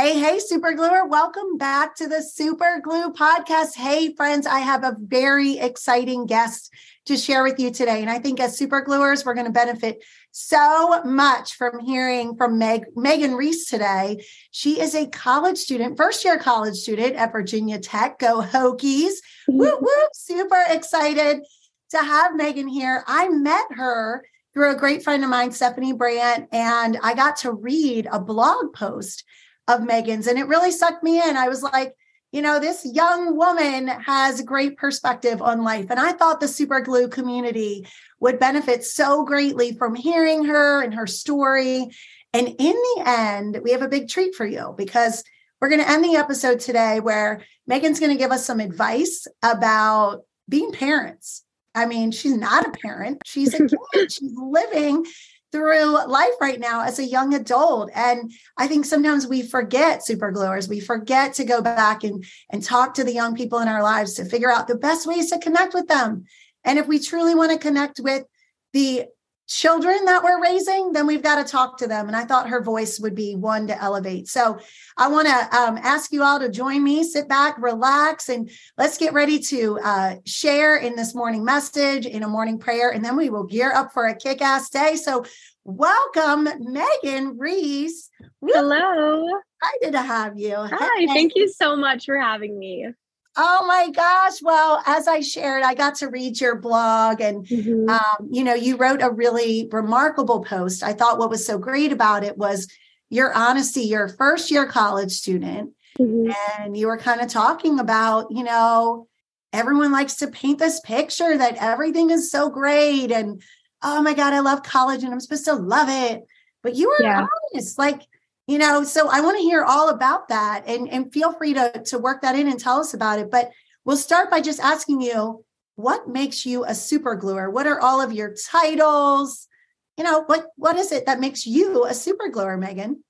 Hey, hey, Super Gluer. Welcome back to the Super Glue podcast. Hey, friends, I have a very exciting guest to share with you today. And I think as Super Gluers, we're going to benefit so much from hearing from Meg, Megan Reese today. She is a college student, first year college student at Virginia Tech. Go Hokies. Mm-hmm. Woo, woo. Super excited to have Megan here. I met her through a great friend of mine, Stephanie Brandt, and I got to read a blog post of Megan's. And it really sucked me in. I was like, you know, this young woman has a great perspective on life. And I thought the super glue community would benefit so greatly from hearing her and her story. And in the end, we have a big treat for you because we're going to end the episode today where Megan's going to give us some advice about being parents. I mean, she's not a parent, she's a kid, she's living through life right now as a young adult. And I think sometimes we forget super gluers. We forget to go back and, and talk to the young people in our lives to figure out the best ways to connect with them. And if we truly want to connect with the children that we're raising, then we've got to talk to them. And I thought her voice would be one to elevate. So I want to um, ask you all to join me, sit back, relax, and let's get ready to uh, share in this morning message, in a morning prayer, and then we will gear up for a kick ass day. So welcome, Megan Reese. Hello. Excited to have you. Hi, thank you so much for having me. Oh my gosh. Well, as I shared, I got to read your blog and, mm-hmm. um, you know, you wrote a really remarkable post. I thought what was so great about it was your honesty. You're a first year college student mm-hmm. and you were kind of talking about, you know, everyone likes to paint this picture that everything is so great and, oh my God, I love college and I'm supposed to love it. But you were yeah. honest. Like, you know so i want to hear all about that and and feel free to to work that in and tell us about it but we'll start by just asking you what makes you a super gluer? What are all of your titles? You know what what is it that makes you a super gluer megan?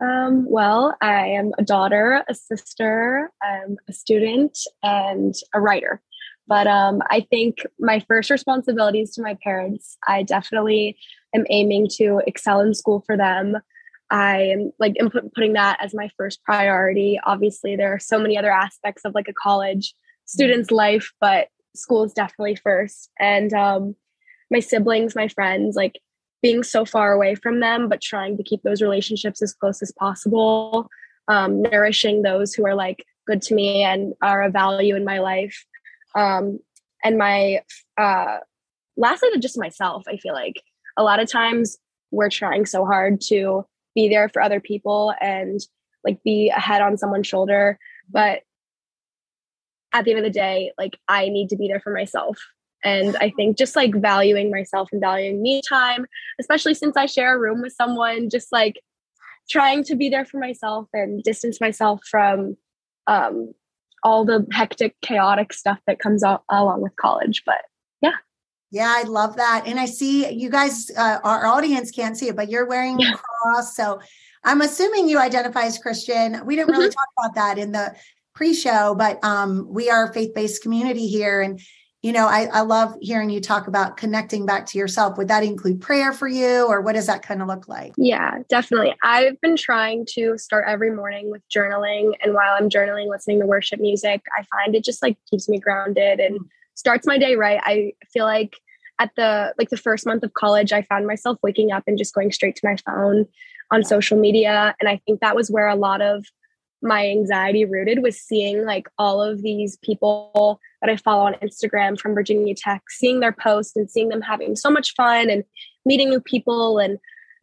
Um, well i am a daughter a sister i'm a student and a writer. But um, i think my first responsibilities to my parents i definitely am aiming to excel in school for them I am like putting that as my first priority. Obviously, there are so many other aspects of like a college student's life, but school is definitely first. And um, my siblings, my friends, like being so far away from them, but trying to keep those relationships as close as possible, um, nourishing those who are like good to me and are a value in my life. Um, and my, uh, lastly, to just myself, I feel like a lot of times we're trying so hard to be there for other people and like be a head on someone's shoulder. But at the end of the day like i need to be there for myself. And i think just like valuing myself and valuing me time especially since i share a room with someone just like trying to be there for myself and distance myself from um, all the hectic chaotic stuff that comes out along with college. But yeah I love that. And I see you guys, uh, our audience can't see it, but you're wearing yeah. a cross. So I'm assuming you identify as Christian. We didn't really mm-hmm. talk about that in the pre-show, but um, we are a faith-based community here. And, you know, I, I love hearing you talk about connecting back to yourself. Would that include prayer for you or what does that kind of look like? Yeah, definitely. I've been trying to start every morning with journaling. And while I'm journaling, listening to worship music, I find it just like keeps me grounded and mm. starts my day right. I feel like at the like the first month of college i found myself waking up and just going straight to my phone on social media. And i think that was where a lot of my anxiety rooted was seeing like all of these people that i follow on instagram from virginia tech seeing their posts and seeing them having so much fun and meeting new people and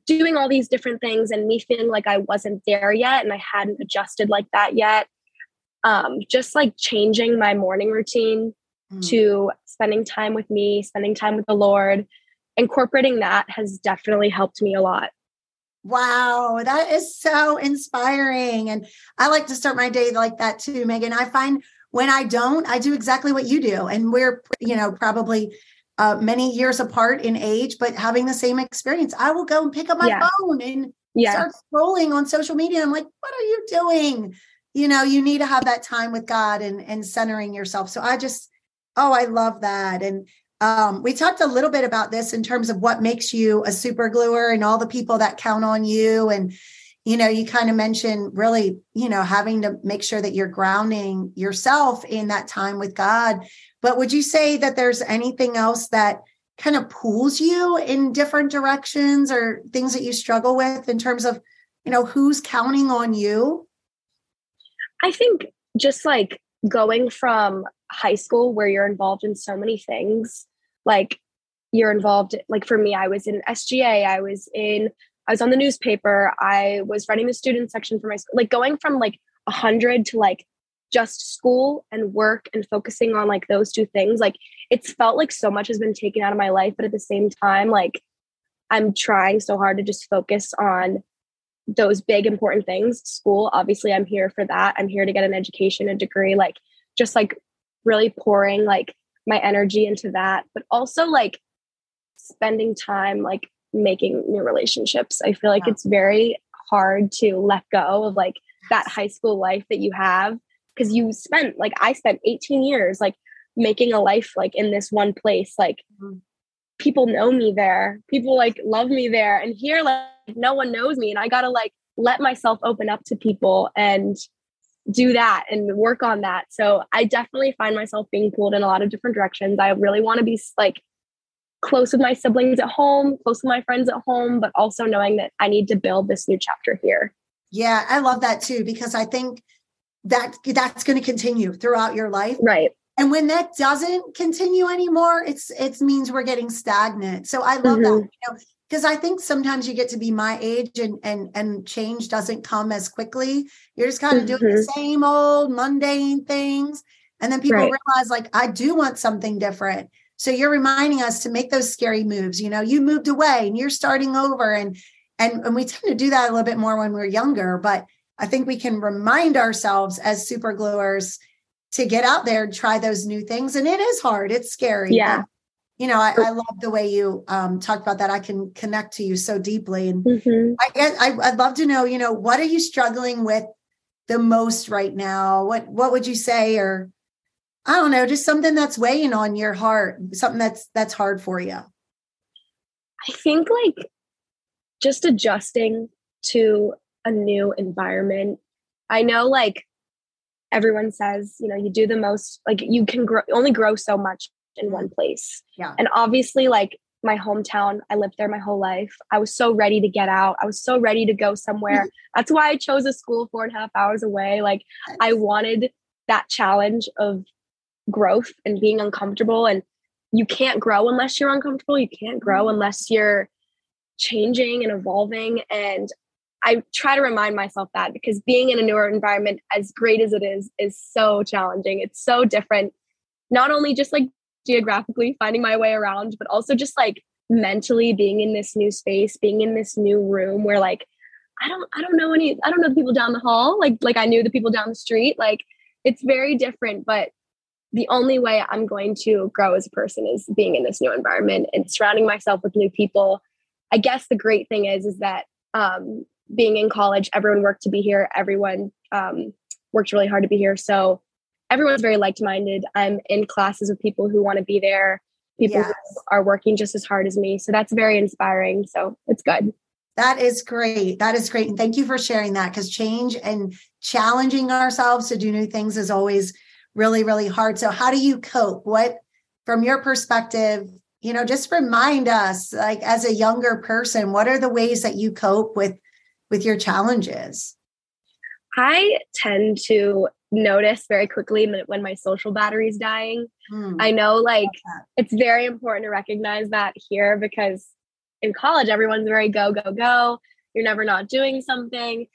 doing all these different things and me feeling like i wasn't there yet and i hadn't adjusted like that yet. Um, just like changing my morning routine mm. to spending time with me, spending time with the Lord, incorporating that has definitely helped me a lot. Wow, that is so inspiring. And I like to start my day like that too, Megan. I find when I don't, I do exactly what you do. And we're, you know, probably uh, many years apart in age, but having the same experience. I will go and pick up my yeah. phone and yeah. start scrolling on social media. I'm like, what are you doing? You know, you need to have that time with God and, and centering yourself. So I just, Oh, I love that. And um, we talked a little bit about this in terms of what makes you a super gluer and all the people that count on you. And, you know, you kind of mentioned really, you know, having to make sure that you're grounding yourself in that time with God. But would you say that there's anything else that kind of pulls you in different directions or things that you struggle with in terms of, you know, who's counting on you? I think just like going from high school where you're involved in so many things, like you're involved, like for me, I was in SGA, I was in I was on the newspaper. I was running the student section for my school. Like going from like a hundred to like just school and work and focusing on like those two things. Like it's felt like so much has been taken out of my life, but at the same time, like I'm trying so hard to just focus on those big important things. School, obviously, I'm here for that. I'm here to get an education, a degree, like just like really pouring like my energy into that, but also like spending time like making new relationships. I feel like it's very hard to let go of like that high school life that you have because you spent like I spent 18 years like making a life like in this one place like mm-hmm. people know me there people like love me there and here like no one knows me and I got to like let myself open up to people and do that and work on that so I definitely find myself being pulled in a lot of different directions I really want to be like close with my siblings at home, close with my friends at home, but also knowing that I need to build this new chapter here. Yeah, I love that too because I think that that's going to continue throughout your life. Right. And when that doesn't continue anymore, it's it means we're getting stagnant. So I love mm-hmm. that, you know, because I think sometimes you get to be my age and and and change doesn't come as quickly. You're just kind of mm-hmm. doing the mm-hmm. same old mundane things. And then people right. realize like I do want something different. So you're reminding us to make those scary moves. You know, you moved away and you're starting over. And and, and we tend to do that a little bit more when we're younger, but I think we can remind ourselves as super gluers to get out there and try those new things. And it is hard. It's scary. Yeah. You know, I, I, love the way you um, talked about that. I can connect to you so deeply. And mm-hmm. I, I, I'd love to know, you know, what are you struggling with the most right now? What, what would you say, or I don't know, just something that's weighing on your heart, something that's that's hard for you. I think like just adjusting to a new environment. I know like everyone says, you know, you do the most like you can grow only grow so much in one place. Yeah. And obviously like my hometown, I lived there my whole life. I was so ready to get out. I was so ready to go somewhere. That's why I chose a school four and a half hours away. Like I wanted that challenge of growth and being uncomfortable and you can't grow unless you're uncomfortable you can't grow mm-hmm. unless you're changing and evolving and i try to remind myself that because being in a newer environment as great as it is is so challenging it's so different not only just like geographically finding my way around but also just like mentally being in this new space being in this new room where like i don't i don't know any i don't know the people down the hall like like i knew the people down the street like it's very different but the only way I'm going to grow as a person is being in this new environment and surrounding myself with new people. I guess the great thing is is that um, being in college, everyone worked to be here. Everyone um, worked really hard to be here. So everyone's very like-minded. I'm in classes with people who want to be there. People yes. who are working just as hard as me. So that's very inspiring. So it's good. That is great. That is great. And thank you for sharing that because change and challenging ourselves to do new things is always really, really hard. So, how do you cope? What, from your perspective, you know, just remind us, like as a younger person, what are the ways that you cope with with your challenges? I tend to notice very quickly when my social battery is dying. Hmm. I know, like, it's very important to recognize that here because in college, everyone's very go, go, go. You're never not doing something.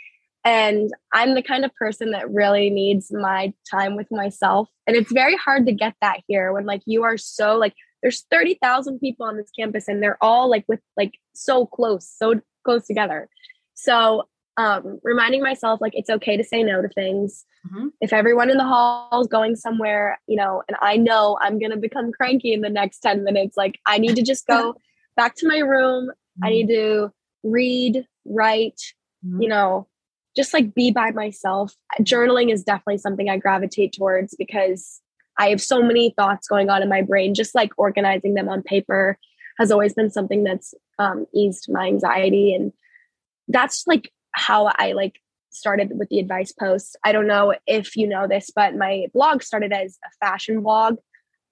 And I'm the kind of person that really needs my time with myself. And it's very hard to get that here when like you are so like there's 30,000 people on this campus and they're all like with like so close, so close together. So um reminding myself like it's okay to say no to things. Mm-hmm. If everyone in the hall is going somewhere, you know, and I know I'm going to become cranky in the next 10 minutes, like I need to just go back to my room. Mm-hmm. I need to read, write, mm-hmm. you know, just like be by myself. Journaling is definitely something I gravitate towards because I have so many thoughts going on in my brain. Just like organizing them on paper has always been something that's um, eased my anxiety. And that's like how I like started with the advice posts. I don't know if you know this, but my blog started as a fashion blog.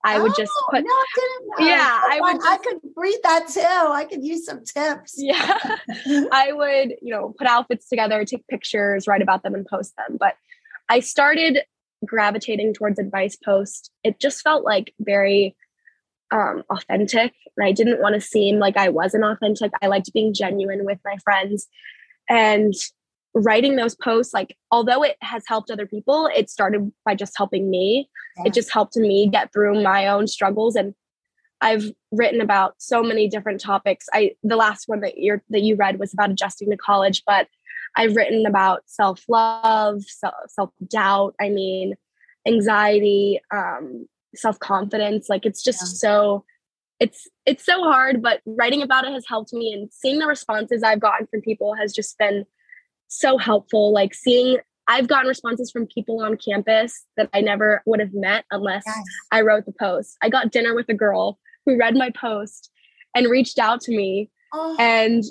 I would just Oh, put no, I didn't know. Yeah, I I, would I could read that too. I could use some tips. yeah i would you know put outfits together take pictures write about them and post them but i started gravitating towards advice post it just felt like very um, authentic and i didn't want to seem like i wasn't authentic i liked being genuine with my friends and writing those posts like although it has helped other people it started by just helping me Yeah. it just helped me get through my own struggles and I've written about so many different topics. I the last one that you that you read was about adjusting to college, but I've written about self-love, self-doubt, I mean, anxiety, um, self-confidence. Like it's just Yeah. so it's it's so hard, but writing about it has helped me and seeing the responses I've gotten from people has just been so helpful. Like seeing I've gotten responses from people on campus that I never would have met unless Yes. I wrote the post. I got dinner with a girl who read my post and reached out to me, Oh, and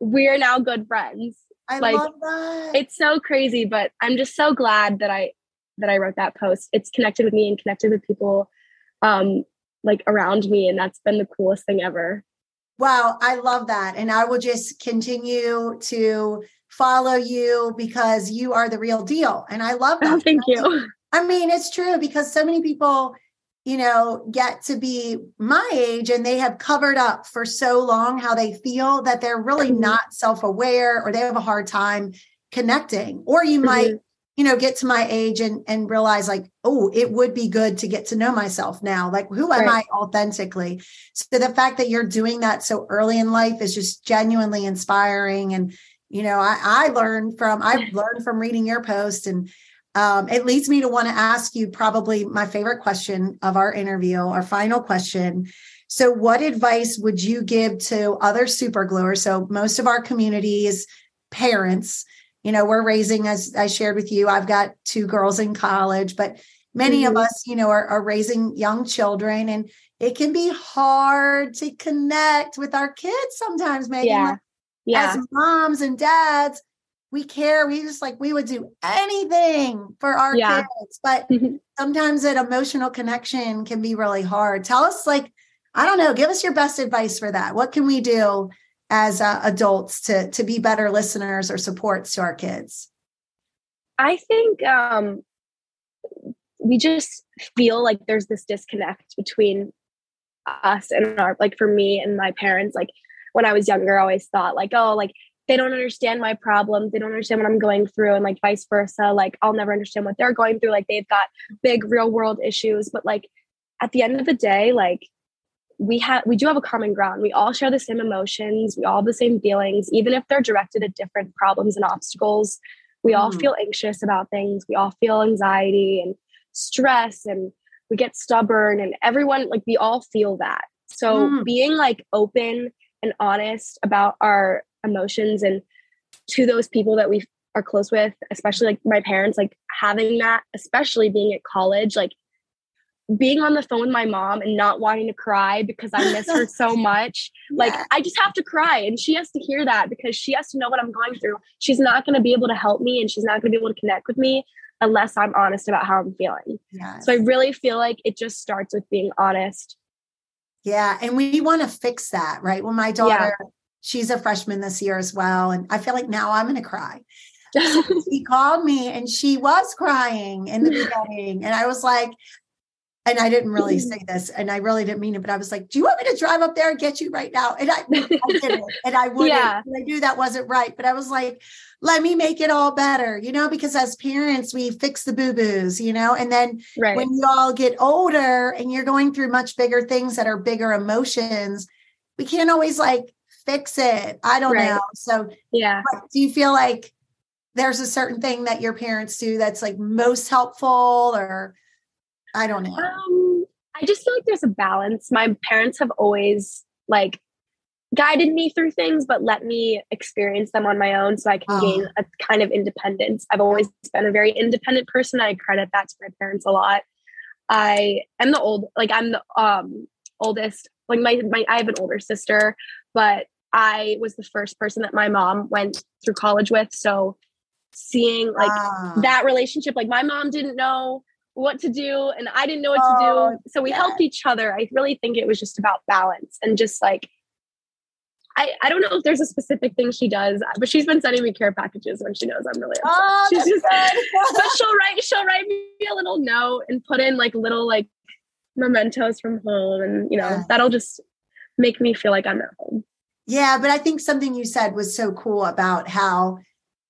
we're now good friends. I like, love that. It's so crazy, but I'm just so glad that I that I wrote that post. It's connected with me and connected with people um like around me and that's been the coolest thing ever. Wow, I love that. And I will just continue to follow you because you are the real deal. And I love that. Oh, thank you. I mean, it's true because so many people, you know, get to be my age and they have covered up for so long how they feel that they're really Mhm. not self aware or they have a hard time connecting. Or you might, you know, get to my age and, and realize, like, oh, it would be good to get to know myself now. Like, who am Right. I authentically? So the fact that you're doing that so early in life is just genuinely inspiring. And, you know, I, I learned from, I've learned from reading your post and um, it leads me to want to ask you probably my favorite question of our interview, our final question. So, what advice would you give to other super gluers? So, most of our community is parents. You know, we're raising, as I shared with you, I've got two girls in college, but many of Mhm. us, you know, are, are raising young children, and it can be hard to connect with our kids sometimes, Megan. Yeah. Like, Yeah. as moms and dads, we care. We just like we would do anything for our Yeah. kids, but sometimes that emotional connection can be really hard. Tell us, like, I don't know, give us your best advice for that. What can we do as uh, adults to to be better listeners or supports to our kids? I think um, we just feel like there's this disconnect between us and our like for me and my parents. Like when I was younger, I always thought like, oh, like they don't understand my problems. They don't understand what I'm going through, and like vice versa. Like I'll never understand what they're going through. Like they've got big real world issues, but like at the end of the day, like we have we do have a common ground. We all share the same emotions. We all have the same feelings, even if they're directed at different problems and obstacles. We all Mm. feel anxious about things. We all feel anxiety and stress and we get stubborn and everyone like we all feel that. So Mm. being like open and honest about our emotions and to those people that we are close with, especially like my parents, like having that, especially being at college, like being on the phone with my mom and not wanting to cry because I miss her so much. Like Yeah. I just have to cry and she has to hear that because she has to know what I'm going through. She's not going to be able to help me and she's not going to be able to connect with me unless I'm honest about how I'm feeling. Yes. So I really feel like it just starts with being honest. Yeah. And we want to fix that, right? Well, my daughter, she's a freshman this year as well. And I feel like now I'm going to cry. She called me and she was crying in the beginning. And I was like, and I didn't really mm-hmm. say this, and I really didn't mean it, but I was like, "Do you want me to drive up there and get you right now?" And I, I didn't, and I wouldn't. Yeah. and I knew that wasn't right, but I was like, "Let me make it all better," you know, because as parents, we fix the boo boos, you know, and then right. when you all get older and you're going through much bigger things that are bigger emotions, we can't always like fix it. I don't Right. know. So, yeah. do you feel like there's a certain thing that your parents do that's like most helpful, or I don't know? Um, I just feel like there's a balance. My parents have always like guided me through things, but let me experience them on my own so I can Oh. gain a kind of independence. I've always been a very independent person. I credit that to my parents a lot. I am the old, like I'm the um oldest. Like my my, I have an older sister, but I was the first person that my mom went through college with. So seeing like ah. that relationship, like my mom didn't know what to do and I didn't know what oh, to do. Oh, so we helped each other. I really think it was just about balance and just like I, I don't know if there's a specific thing she does, but she's been sending me care packages when she knows I'm really upset. Oh, she's just, but she'll write she'll write me a little note and put in like little like mementos from home, and you know yeah. that'll just make me feel like I'm at home. Yeah, but I think something you said was so cool about how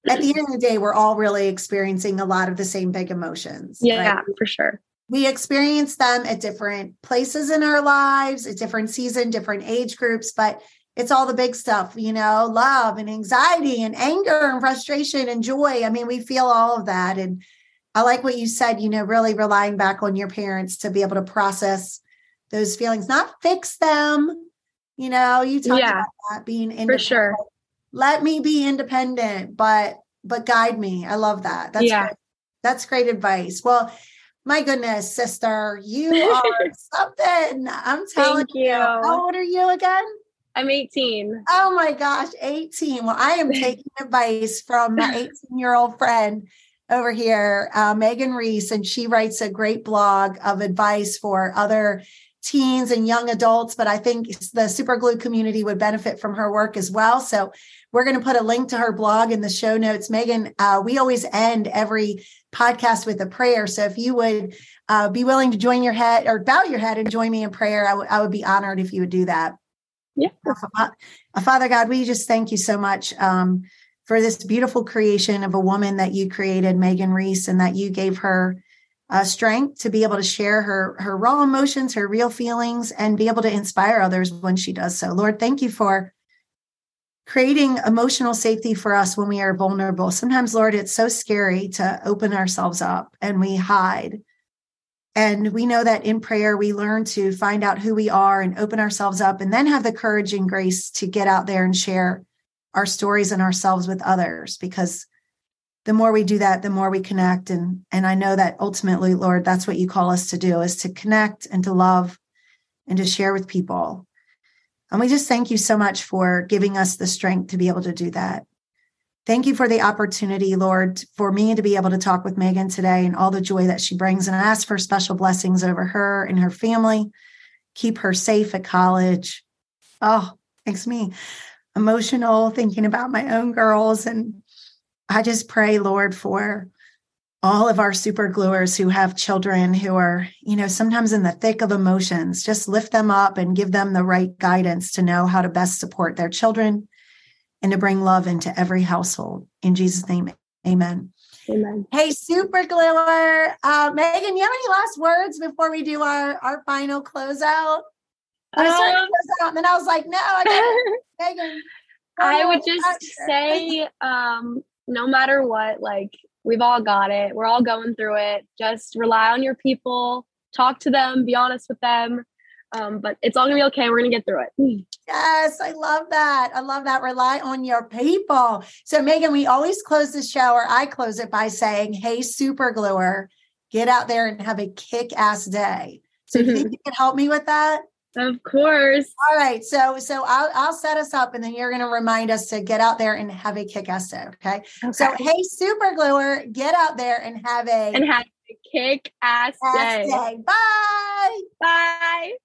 at the end of the day we're all really experiencing a lot of the same big emotions. Yeah, right? for sure. We experience them at different places in our lives, at different season, different age groups, but it's all the big stuff, you know, love and anxiety and anger and frustration and joy. I mean, we feel all of that. And I like what you said, you know, really relying back on your parents to be able to process those feelings, not fix them. You know, you talk yeah, about that being independent. For sure. Let me be independent, but but guide me. I love that. That's yeah. Great. That's great advice. Well, my goodness, sister, you are something. I'm telling you. you. How old are you again? I'm 18. Oh my gosh, 18. Well, I am taking advice from my 18 year old friend over here, uh, Megan Reese, and she writes a great blog of advice for other teens and young adults. But I think the Super Glue community would benefit from her work as well. So we're going to put a link to her blog in the show notes. Megan, uh, we always end every podcast with a prayer. So if you would uh, be willing to join your head or bow your head and join me in prayer, I, w- I would be honored if you would do that. Yeah. Uh, Father God, we just thank you so much um, for this beautiful creation of a woman that you created, Megan Reese, and that you gave her uh, strength to be able to share her her raw emotions, her real feelings, and be able to inspire others when she does so. Lord, thank you for creating emotional safety for us when we are vulnerable. Sometimes, Lord, it's so scary to open ourselves up and we hide. And we know that in prayer, we learn to find out who we are and open ourselves up, and then have the courage and grace to get out there and share our stories and ourselves with others. Because the more we do that, the more we connect. And, and I know that ultimately, Lord, that's what you call us to do is to connect and to love and to share with people. And we just thank you so much for giving us the strength to be able to do that. Thank you for the opportunity, Lord, for me to be able to talk with Megan today and all the joy that she brings. And I ask for special blessings over her and her family. Keep her safe at college. Oh, makes me emotional thinking about my own girls. And I just pray, Lord, for all of our super gluers who have children who are, you know, sometimes in the thick of emotions. Just lift them up and give them the right guidance to know how to best support their children and to bring love into every household. In Jesus' name, amen. Amen. Hey, super gluer. Uh, Megan, you have any last words before we do our, our final closeout? I started um, close out, and then I was like, no, I got Megan. I would just say, um, no matter what, like we've all got it. We're all going through it. Just rely on your people, talk to them, be honest with them. Um, but it's all gonna be okay. We're gonna get through it. Yes, I love that. I love that. Rely on your people. So, Megan, we always close the show, or I close it by saying, Hey, super gluer, get out there and have a kick ass day. So, you think you can help me with that? Of course. All right. So, so I'll, I'll set us up and then you're going to remind us to get out there and have a kick ass day. Okay? okay. So, hey, super gluer, get out there and have a and have a kick ass day. day. Bye. Bye.